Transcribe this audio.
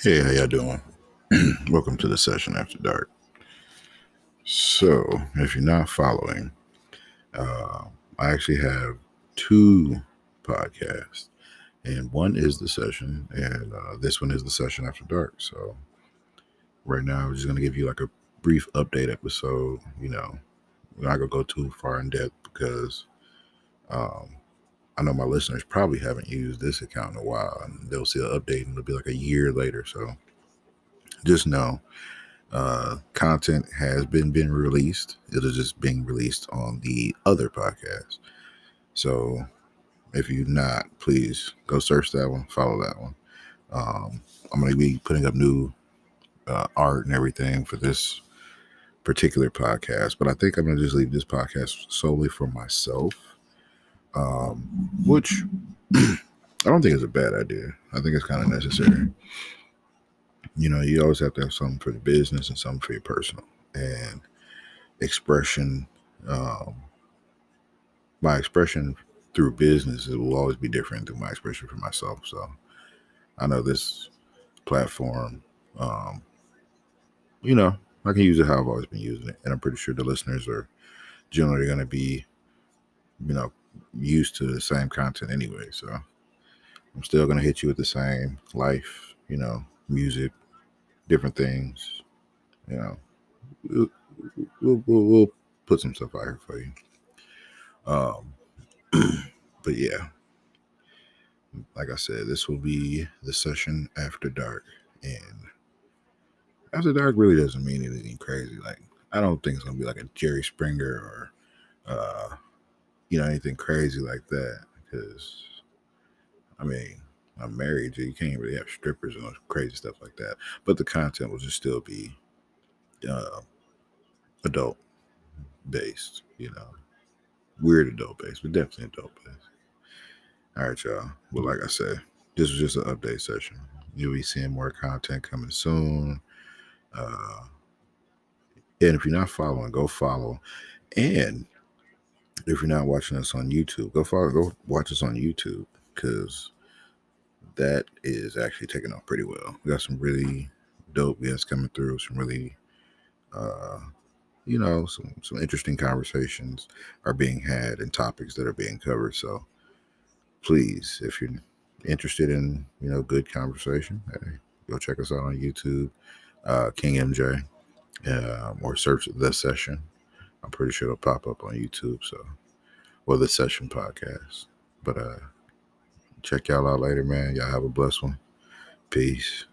Hey, how y'all doing? Welcome to the session after dark. So, if you're not following, uh, I actually have two podcasts, and one is the session, and uh, this one is the session after dark. So, right now, I'm just gonna give you like a brief update episode. You know, we're not gonna go too far in depth because um, I know my listeners probably haven't used this account in a while, and they'll see an update, and it'll be like a year later. So just know uh, content has been been released. It is just being released on the other podcast. So if you're not, please go search that one, follow that one. Um, I'm going to be putting up new uh, art and everything for this particular podcast, but I think I'm going to just leave this podcast solely for myself, um, which I don't think is a bad idea. I think it's kind of necessary you know, you always have to have something for the business and something for your personal. And expression, um, my expression through business it will always be different than my expression for myself. So I know this platform, um, you know, I can use it how I've always been using it. And I'm pretty sure the listeners are generally going to be, you know, used to the same content anyway. So I'm still to hit you with the same life, you know, music, different things. You know, we'll, we'll, we'll, we'll put some stuff out here for you. Um, but yeah, like I said, this will be the session after dark, and after dark really doesn't mean anything crazy. Like I don't think it's gonna be like a Jerry Springer or, uh, you know, anything crazy like that. Because, I mean, I'm married, so you can't really have strippers and crazy stuff like that. But the content will just still be uh, adult based, you know, weird adult based, but definitely adult based. All right, y'all. But like I said, this was just an update session. You'll be seeing more content coming soon. Uh, and if you're not following, go follow. And if you're not watching us on YouTube, go follow, go watch us on YouTube because that is actually taking off pretty well. We got some really dope guests coming through, some really uh you know, some some interesting conversations are being had and topics that are being covered. So please, if you're interested in, you know, good conversation, hey, go check us out on YouTube, uh, King MJ, uh, or search the session. I'm pretty sure it'll pop up on YouTube. So, or the session podcast. But uh Check y'all out later, man. Y'all have a blessed one. Peace.